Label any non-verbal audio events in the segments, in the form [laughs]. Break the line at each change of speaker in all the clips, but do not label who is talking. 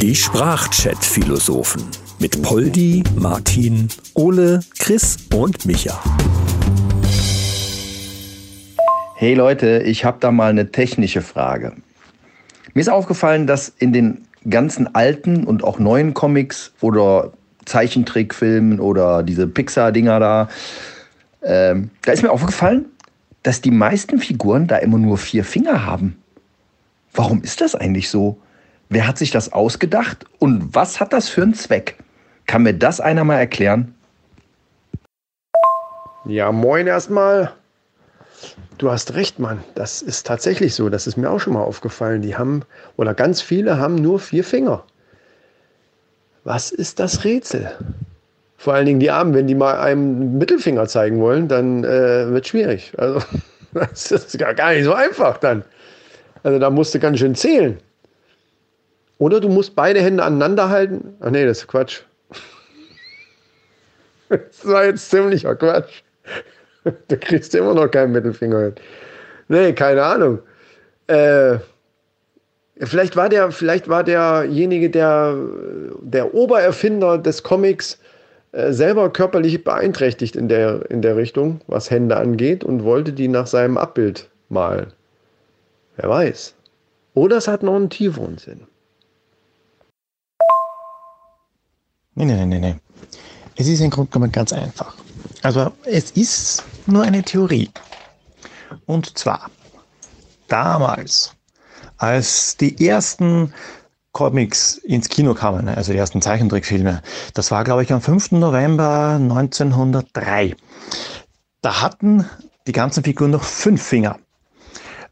Die Sprachchat-Philosophen mit Poldi, Martin, Ole, Chris und Micha.
Hey Leute, ich habe da mal eine technische Frage. Mir ist aufgefallen, dass in den ganzen alten und auch neuen Comics oder Zeichentrickfilmen oder diese Pixar-Dinger da, ähm, da ist mir aufgefallen, dass die meisten Figuren da immer nur vier Finger haben. Warum ist das eigentlich so? Wer hat sich das ausgedacht und was hat das für einen Zweck? Kann mir das einer mal erklären?
Ja, moin erstmal. Du hast recht, Mann. Das ist tatsächlich so. Das ist mir auch schon mal aufgefallen. Die haben, oder ganz viele haben nur vier Finger. Was ist das Rätsel? Vor allen Dingen die Armen, wenn die mal einem Mittelfinger zeigen wollen, dann äh, wird schwierig. Also, [laughs] das ist gar, gar nicht so einfach dann. Also, da musst du ganz schön zählen. Oder du musst beide Hände aneinander halten. Ach nee, das ist Quatsch. [laughs] Das war jetzt ziemlicher Quatsch. Du kriegst immer noch keinen Mittelfinger hin. Nee, keine Ahnung. Äh, vielleicht war der, vielleicht war derjenige, der, der Obererfinder des Comics, äh, selber körperlich beeinträchtigt in der, in der Richtung, was Hände angeht, und wollte die nach seinem Abbild malen. Wer weiß. Oder es hat noch einen tieferen Sinn.
Nee, nee, nee, nee. Es ist im Grunde genommen ganz einfach. Also es ist nur eine Theorie. Und zwar damals, als die ersten Comics ins Kino kamen, also die ersten Zeichentrickfilme, das war, glaube ich, am 5. November 1903. Da hatten die ganzen Figuren noch fünf Finger.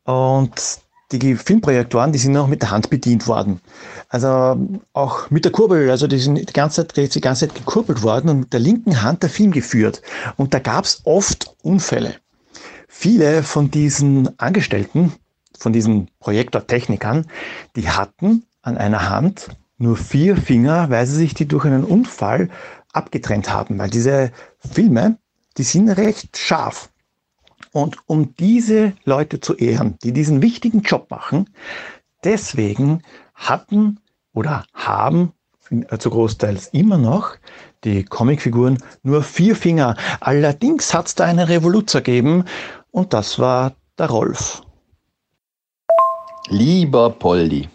Und die Filmprojektoren, die sind noch mit der Hand bedient worden. Also auch mit der Kurbel, also die sind die ganze Zeit, die ganze Zeit gekurbelt worden und mit der linken Hand der Film geführt. Und da gab es oft Unfälle. Viele von diesen Angestellten, von diesen Projektortechnikern, die hatten an einer Hand nur vier Finger, weil sie sich die durch einen Unfall abgetrennt haben, weil diese Filme, die sind recht scharf. Und um diese Leute zu ehren, die diesen wichtigen Job machen, deswegen hatten oder haben zu Großteils immer noch die Comicfiguren nur vier Finger. Allerdings hat es da eine Revolution gegeben und das war der Rolf.
Lieber Poldi,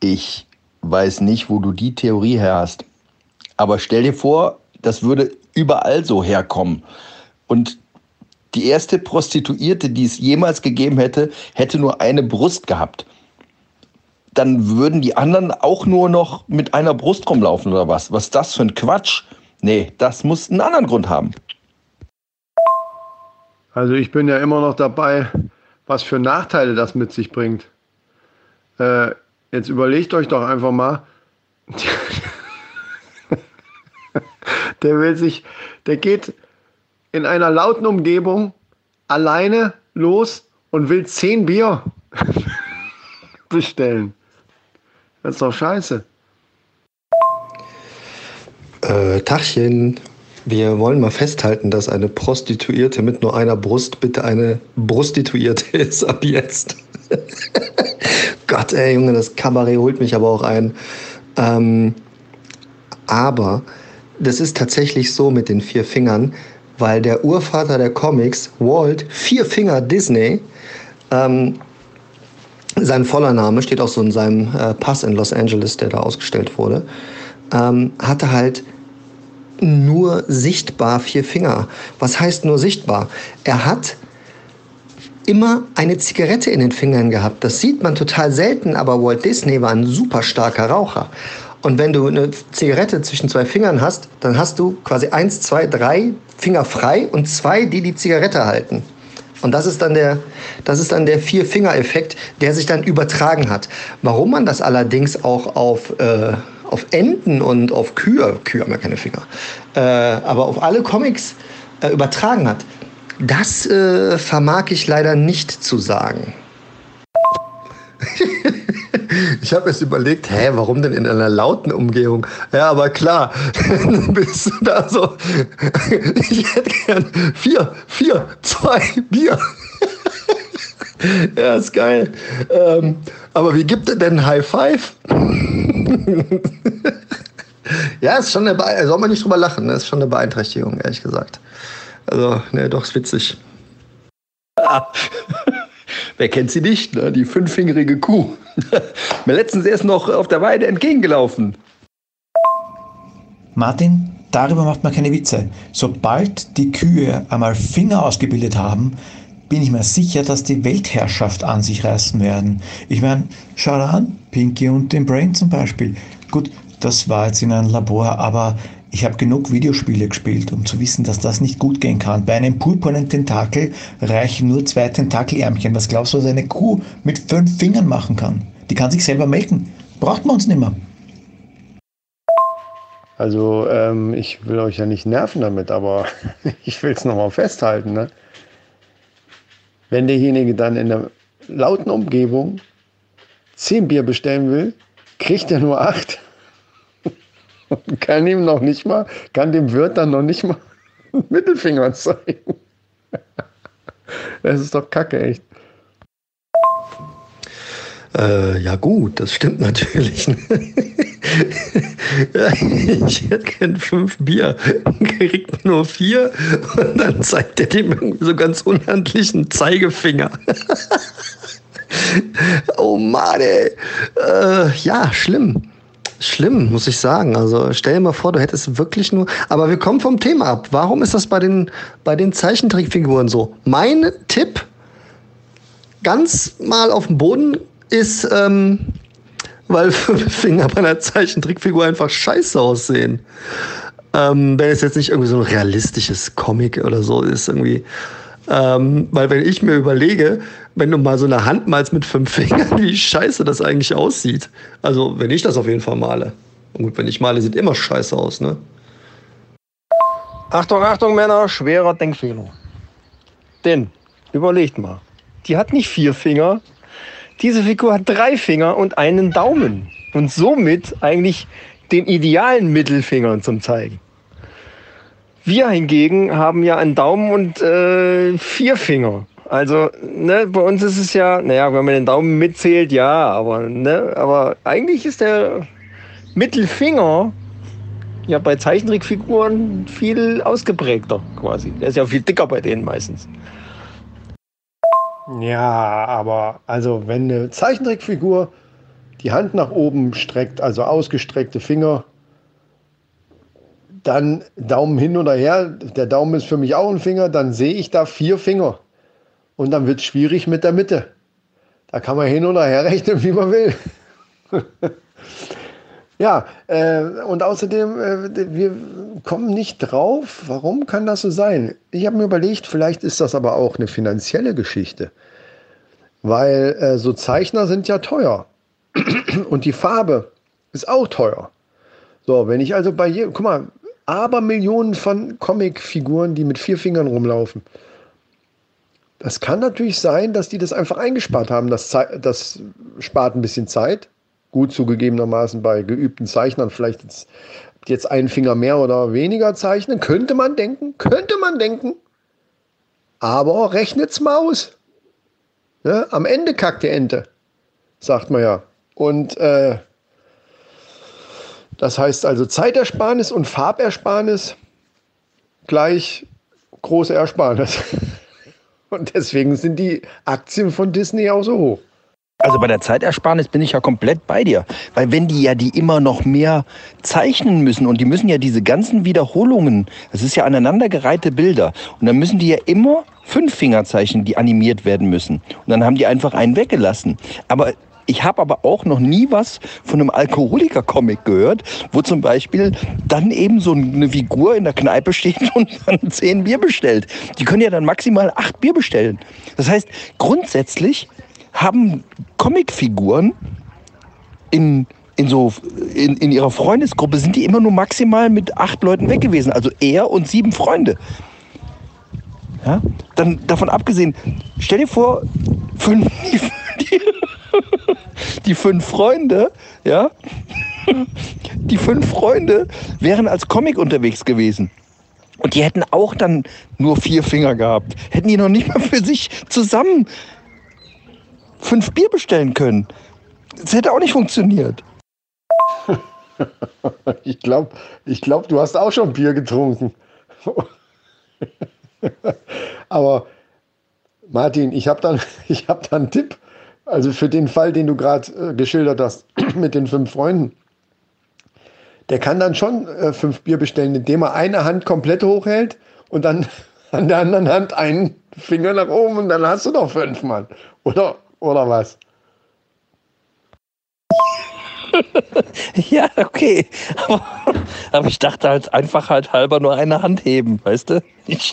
ich weiß nicht, wo du die Theorie her hast, aber stell dir vor, das würde überall so herkommen. Und die erste Prostituierte, die es jemals gegeben hätte, hätte nur eine Brust gehabt. Dann würden die anderen auch nur noch mit einer Brust rumlaufen oder was? Was ist das für ein Quatsch? Nee, das muss einen anderen Grund haben.
Also ich bin ja immer noch dabei, was für Nachteile das mit sich bringt. Äh, jetzt überlegt euch doch einfach mal. [laughs] der will sich, der geht in einer lauten Umgebung alleine los und will zehn Bier [laughs] bestellen. Das ist doch scheiße.
Äh, Tachchen, wir wollen mal festhalten, dass eine Prostituierte mit nur einer Brust bitte eine Prostituierte [laughs] ist ab jetzt. [laughs] Gott, ey, Junge, das Kabarett holt mich aber auch ein. Ähm, aber das ist tatsächlich so mit den vier Fingern, weil der Urvater der Comics, Walt Vier Finger Disney, ähm, sein voller Name steht auch so in seinem äh, Pass in Los Angeles, der da ausgestellt wurde, ähm, hatte halt nur sichtbar vier Finger. Was heißt nur sichtbar? Er hat immer eine Zigarette in den Fingern gehabt. Das sieht man total selten, aber Walt Disney war ein super starker Raucher. Und wenn du eine Zigarette zwischen zwei Fingern hast, dann hast du quasi eins, zwei, drei Finger frei und zwei, die die Zigarette halten. Und das ist dann der, das ist dann der Vier-Finger-Effekt, der sich dann übertragen hat. Warum man das allerdings auch auf, äh, auf Enten und auf Kühe, Kühe haben ja keine Finger, äh, aber auf alle Comics äh, übertragen hat, das äh, vermag ich leider nicht zu sagen. [laughs] [laughs] Ich habe jetzt überlegt, hä, warum denn in einer lauten Umgehung? Ja, aber klar, [laughs] bist du da so. [laughs] Ich hätte gern vier, vier, zwei Bier. Ja, ist geil. Ähm, aber wie gibt er denn High Five? ja, ist schon eine soll man nicht drüber lachen, ne? ist schon eine Beeinträchtigung, ehrlich gesagt. Also, ne, doch, ist witzig.
Wer kennt sie nicht, ne? Die fünffingerige Kuh. [laughs] Mir letztens erst noch auf der Weide entgegengelaufen.
Martin, darüber macht man keine Witze. Sobald die Kühe einmal Finger ausgebildet haben, bin ich mir sicher, dass die Weltherrschaft an sich reißen werden. Ich meine, schau an, Pinky und den Brain zum Beispiel. Gut, das war jetzt in einem Labor, aber ich habe genug Videospiele gespielt, um zu wissen, dass das nicht gut gehen kann. Bei einem purpurnen Tentakel reichen nur zwei Tentakelärmchen. Was glaubst du, was eine Kuh mit fünf Fingern machen kann? Die kann sich selber melken. Braucht man uns nicht mehr.
Also ähm, ich will euch ja nicht nerven damit, aber [laughs] ich will es nochmal festhalten. Ne? Wenn derjenige dann in der lauten Umgebung zehn Bier bestellen will, kriegt er nur acht [laughs] kann ihm noch nicht mal, kann dem Wirt dann noch nicht mal [laughs] Mittelfinger zeigen. [laughs] Das ist doch kacke, echt.
Äh, ja gut, das stimmt natürlich. ich hätte gern fünf Bier, kriegt nur vier und dann zeigt er dem irgendwie so ganz unhandlichen Zeigefinger. oh Mann, ey. Äh, ja, schlimm. Schlimm, muss ich sagen. Also stell dir mal vor, du hättest wirklich nur. Aber wir kommen vom Thema ab. Warum ist das bei den, bei den Zeichentrickfiguren so? Mein Tipp, ganz mal auf den Boden ist, ähm, weil [laughs] Finger bei einer Zeichentrickfigur einfach scheiße aussehen. Ähm, wenn es jetzt nicht irgendwie so ein realistisches Comic oder so ist, irgendwie. Ähm, weil wenn ich mir überlege, wenn du mal so eine Hand malst mit fünf Fingern, [laughs] wie scheiße das eigentlich aussieht. Also wenn ich das auf jeden Fall male. Und gut, wenn ich male, sieht immer scheiße aus, ne?
Achtung, Achtung, Männer, schwerer Denkfehler. Denn, überlegt mal, die hat nicht vier Finger, diese Figur hat drei Finger und einen Daumen und somit eigentlich den idealen Mittelfinger zum Zeigen. Wir hingegen haben ja einen Daumen und äh, vier Finger. Also, ne, bei uns ist es ja, naja, wenn man den Daumen mitzählt, ja, aber, ne, aber eigentlich ist der Mittelfinger ja bei Zeichentrickfiguren viel ausgeprägter quasi. Der ist ja viel dicker bei denen meistens. Ja, aber also wenn eine Zeichentrickfigur die Hand nach oben streckt, also ausgestreckte Finger, dann Daumen hin oder her, der Daumen ist für mich auch ein Finger, dann sehe ich da vier Finger. Und dann wird es schwierig mit der Mitte. Da kann man hin oder her rechnen, wie man will. [laughs] ja, äh, und außerdem, äh, wir kommen nicht drauf, warum kann das so sein? Ich habe mir überlegt, vielleicht ist das aber auch eine finanzielle Geschichte. Weil äh, so Zeichner sind ja teuer. [clears throat] Und die Farbe ist auch teuer. So, wenn ich also bei jedem, guck mal, aber Millionen von Comicfiguren, die mit vier Fingern rumlaufen. Das kann natürlich sein, dass die das einfach eingespart haben. Das, das spart ein bisschen Zeit. Gut zugegebenermaßen bei geübten Zeichnern vielleicht jetzt, jetzt einen Finger mehr oder weniger zeichnen. Könnte man denken, könnte man denken. Aber rechnet's mal aus. Ne? Am Ende kackt die Ente, sagt man ja. Und äh, das heißt also Zeitersparnis und Farbersparnis gleich große Ersparnis. [laughs] Und deswegen sind die Aktien von Disney auch so hoch.
Also bei der Zeitersparnis bin ich ja komplett bei dir. Weil wenn die ja die immer noch mehr zeichnen müssen und die müssen ja diese ganzen Wiederholungen, das ist ja aneinandergereihte Bilder. Und dann müssen die ja immer fünf Finger zeichnen, die animiert werden müssen. Und dann haben die einfach einen weggelassen. Aber ich habe aber auch noch nie was von einem Alkoholiker-Comic gehört, wo zum Beispiel dann eben so eine Figur in der Kneipe steht [laughs] und dann zehn Bier bestellt. Die können ja dann maximal acht Bier bestellen. Das heißt, grundsätzlich haben Comicfiguren in in so in, in ihrer Freundesgruppe sind die immer nur maximal mit acht Leuten weg gewesen. Also er und sieben Freunde. Ja? Dann davon abgesehen, stell dir vor, fünf, [laughs] die, die [laughs] fünf Freunde, ja, die fünf Freunde wären als Comic unterwegs gewesen. Und die hätten auch dann nur vier Finger gehabt. Hätten die noch nicht mal für sich zusammen fünf Bier bestellen können. Das hätte auch nicht funktioniert. [laughs]
Ich glaube, ich glaub, du hast auch schon Bier getrunken. [laughs] Aber Martin, ich habe dann, hab da einen Tipp. Also für den Fall, den du gerade äh, geschildert hast [clears throat] mit den fünf Freunden. Der kann dann schon äh, fünf Bier bestellen, indem er eine Hand komplett hochhält und dann [laughs] an der anderen Hand einen Finger nach oben und dann hast du doch fünf Mann. Oder, oder was? [laughs]
ja, okay. Aber, aber, ich dachte halt einfach halt halber nur eine Hand heben, weißt du? Ich,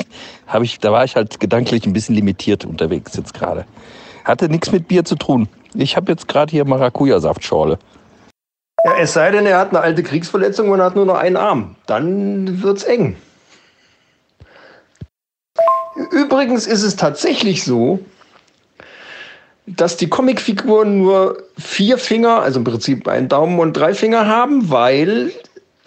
ich, da war ich halt gedanklich ein bisschen limitiert unterwegs jetzt gerade. Hatte nichts mit Bier zu tun. Ich habe jetzt gerade hier Maracuja-Saftschorle.
Ja, es sei denn, er hat eine alte Kriegsverletzung und hat nur noch einen Arm. Dann wird's eng. Übrigens ist es tatsächlich so, dass die Comicfiguren nur vier Finger, also im Prinzip einen Daumen und drei Finger haben, weil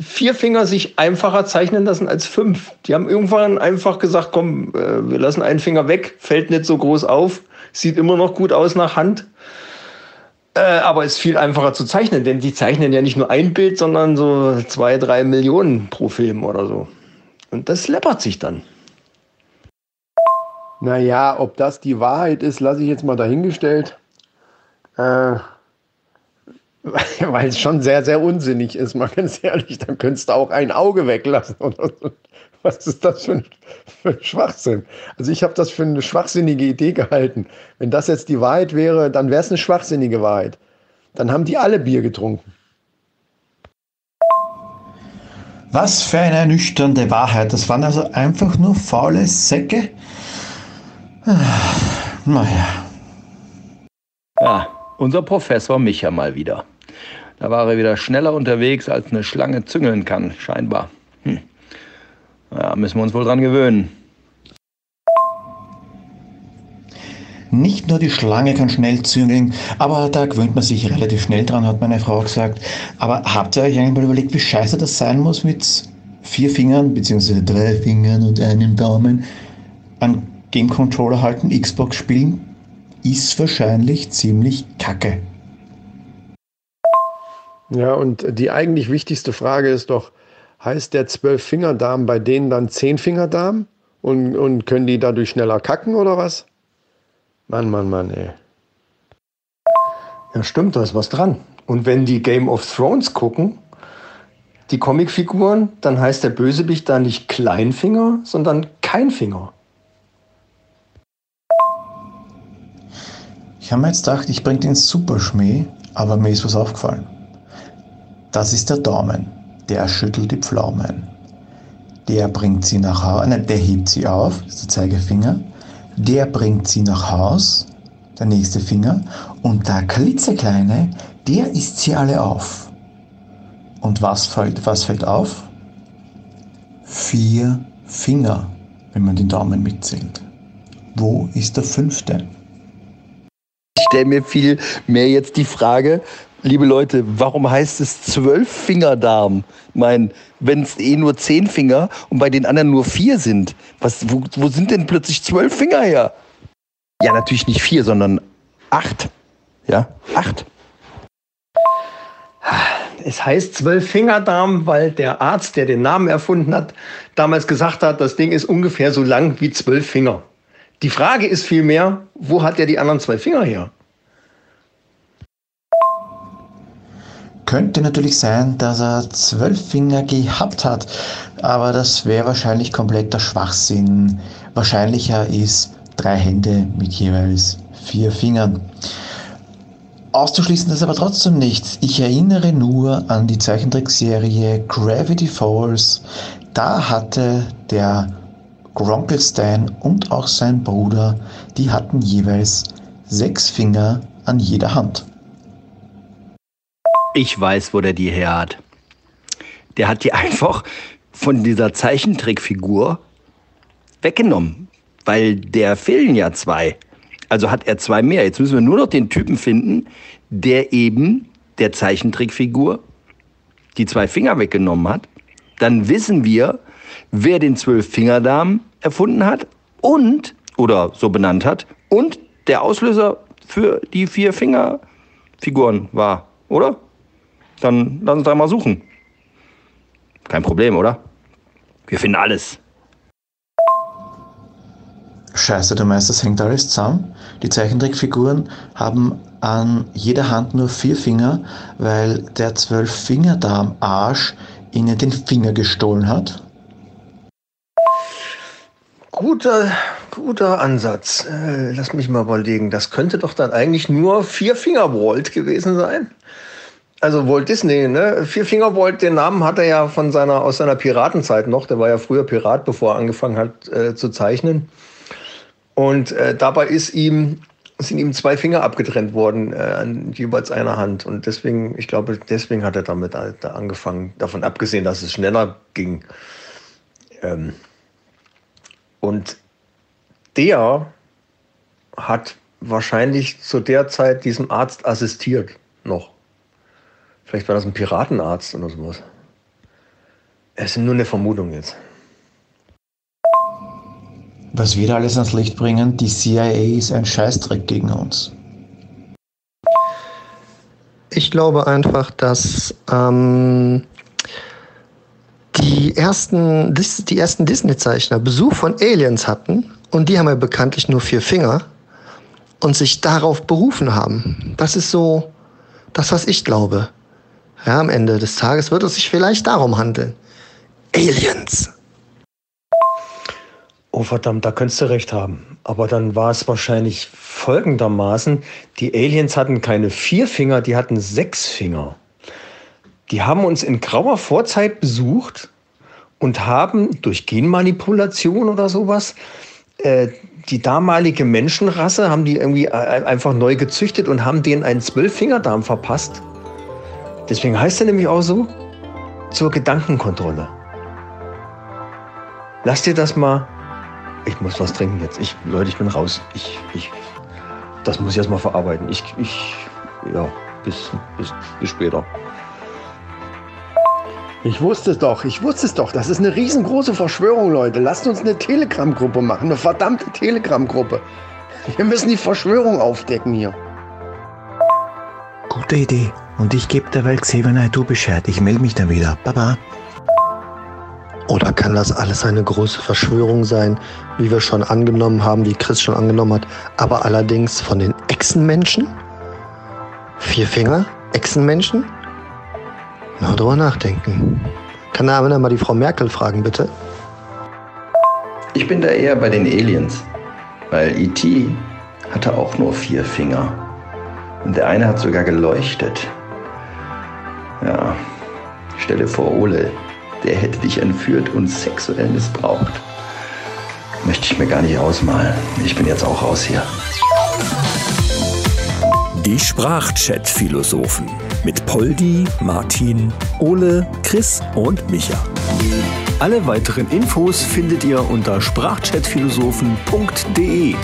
vier Finger sich einfacher zeichnen lassen als fünf. Die haben irgendwann einfach gesagt, komm, äh, wir lassen einen Finger weg, fällt nicht so groß auf, sieht immer noch gut aus nach Hand. Äh, aber ist viel einfacher zu zeichnen, denn die zeichnen ja nicht nur ein Bild, sondern so zwei, drei Millionen pro Film oder so. Und das läppert sich dann.
Naja, ob das die Wahrheit ist, lasse ich jetzt mal dahingestellt. Äh, [laughs] weil es schon sehr, sehr unsinnig ist, mal ganz ehrlich. Dann könntest du auch ein Auge weglassen. Oder so. [laughs] Was ist das für ein, für ein Schwachsinn? Also ich habe das für eine schwachsinnige Idee gehalten. Wenn das jetzt die Wahrheit wäre, dann wäre es eine schwachsinnige Wahrheit. Dann haben die alle Bier getrunken.
Was für eine ernüchternde Wahrheit. Das waren also einfach nur faule Säcke, naja.
Ja, unser Professor Micha mal wieder. Da war er wieder schneller unterwegs, als eine Schlange züngeln kann, scheinbar. Ja, müssen wir uns wohl dran gewöhnen.
Nicht nur die Schlange kann schnell züngeln, aber da gewöhnt man sich relativ schnell dran, hat meine Frau gesagt. Aber habt ihr euch eigentlich mal überlegt, wie scheiße das sein muss mit vier Fingern, beziehungsweise drei Fingern und einem Daumen an Game Controller halten, Xbox spielen, ist wahrscheinlich ziemlich kacke.
Ja, und die eigentlich wichtigste Frage ist doch, heißt der Zwölf-Fingerdarm bei denen dann Zehn-Fingerdarm? Und, und können die dadurch schneller kacken oder was? Mann, Mann, Mann, ey.
Ja, stimmt, da ist was dran. Und wenn die Game of Thrones gucken, die Comicfiguren, dann heißt der Bösewicht da nicht Kleinfinger, sondern Keinfinger.
Ich habe mir jetzt gedacht, ich bringe den Superschmäh, aber mir ist was aufgefallen. Das ist der Daumen. Der schüttelt die Pflaumen. Der bringt sie nach Hause, nein, der hebt sie auf, das ist der Zeigefinger. Der bringt sie nach Haus, der nächste Finger. Und der klitzekleine, der isst sie alle auf. Und was fällt, was fällt auf? Vier Finger, wenn man den Daumen mitzählt. Wo ist der fünfte?
stelle mir viel mehr jetzt die Frage, liebe Leute, warum heißt es Zwölffingerdarm? Ich meine, wenn es eh nur zehn Finger und bei den anderen nur vier sind, was, wo, wo sind denn plötzlich zwölf Finger her? Ja, natürlich nicht vier, sondern acht. Ja, acht.
Es heißt Zwölffingerdarm, weil der Arzt, der den Namen erfunden hat, damals gesagt hat, das Ding ist ungefähr so lang wie zwölf Finger. Die Frage ist vielmehr, wo hat er die anderen zwei Finger her?
Könnte natürlich sein, dass er zwölf Finger gehabt hat, aber das wäre wahrscheinlich kompletter Schwachsinn. Wahrscheinlicher ist drei Hände mit jeweils vier Fingern. Auszuschließen ist aber trotzdem nicht. Ich erinnere nur an die Zeichentrickserie Gravity Falls. Da hatte der Grumpelstan und auch sein Bruder, die hatten jeweils sechs Finger an jeder Hand.
Ich weiß, wo der die her hat. Der hat die [laughs] einfach von dieser Zeichentrickfigur weggenommen, weil der fehlen ja zwei. Also hat er zwei mehr. Jetzt müssen wir nur noch den Typen finden, der eben der Zeichentrickfigur die zwei Finger weggenommen hat. Dann wissen wir, wer den Zwölf-Fingerdarm erfunden hat und, oder so benannt hat, und der Auslöser für die vier Fingerfiguren war, oder? Dann lass uns da mal suchen. Kein Problem, oder? Wir finden alles.
Scheiße, du meinst, das hängt alles zusammen? Die Zeichentrickfiguren haben an jeder Hand nur vier Finger, weil der Zwölf-Finger-Darm-Arsch ihnen den Finger gestohlen hat?
Guter, guter Ansatz. Äh, lass mich mal überlegen. Das könnte doch dann eigentlich nur Vier Finger gewesen sein. Also Walt Disney, ne? Vier Finger Walt, den Namen hat er ja von seiner, aus seiner Piratenzeit noch. Der war ja früher Pirat, bevor er angefangen hat äh, zu zeichnen. Und äh, dabei ist ihm, sind ihm zwei Finger abgetrennt worden, äh, an jeweils einer Hand. Und deswegen, ich glaube, deswegen hat er damit da angefangen. Davon abgesehen, dass es schneller ging. Ähm, und der hat wahrscheinlich zu der Zeit diesem Arzt assistiert noch. Vielleicht war das ein Piratenarzt oder sowas. Es ist nur eine Vermutung jetzt.
Was wir da alles ans Licht bringen, die CIA ist ein Scheißdreck gegen uns.
Ich glaube einfach, dass ähm, die ersten, die ersten Disney-Zeichner Besuch von Aliens hatten und die haben ja bekanntlich nur vier Finger und sich darauf berufen haben. Das ist so das, was ich glaube. Ja, am Ende des Tages wird es sich vielleicht darum handeln. Aliens.
Oh verdammt, da könntest du recht haben. Aber dann war es wahrscheinlich folgendermaßen, die Aliens hatten keine vier Finger, die hatten sechs Finger. Die haben uns in grauer Vorzeit besucht und haben durch Genmanipulation oder sowas äh, die damalige Menschenrasse, haben die irgendwie äh, einfach neu gezüchtet und haben denen einen Zwölffingerdarm verpasst. Deswegen heißt er nämlich auch so, zur Gedankenkontrolle. Lass dir das mal. Ich muss was trinken jetzt. Ich, Leute, ich bin raus. Ich, ich, das muss ich erst mal verarbeiten. Ich, ich, ja, bis, bis, bis später. Ich wusste es doch, ich wusste es doch. Das ist eine riesengroße Verschwörung, Leute. Lasst uns eine Telegram-Gruppe machen, eine verdammte Telegram-Gruppe. Wir müssen die Verschwörung aufdecken hier.
Gute Idee. Und ich gebe der Welt Xavier du Bescheid. Ich melde mich dann wieder. Baba.
Oder kann das alles eine große Verschwörung sein, wie wir schon angenommen haben, wie Chris schon angenommen hat, aber allerdings von den Echsenmenschen? Vier Finger? Echsenmenschen? Mal drüber nachdenken. Kann da mal die Frau Merkel fragen, bitte?
Ich bin da eher bei den Aliens, weil E.T. hatte auch nur vier Finger. Und der eine hat sogar geleuchtet. Ja, stelle vor, Ole, der hätte dich entführt und sexuell missbraucht. Möchte ich mir gar nicht ausmalen. Ich bin jetzt auch raus hier.
Die Sprachchat-Philosophen mit Poldi, Martin, Ole, Chris und Micha. Alle weiteren Infos findet ihr unter sprachchatphilosophen.de.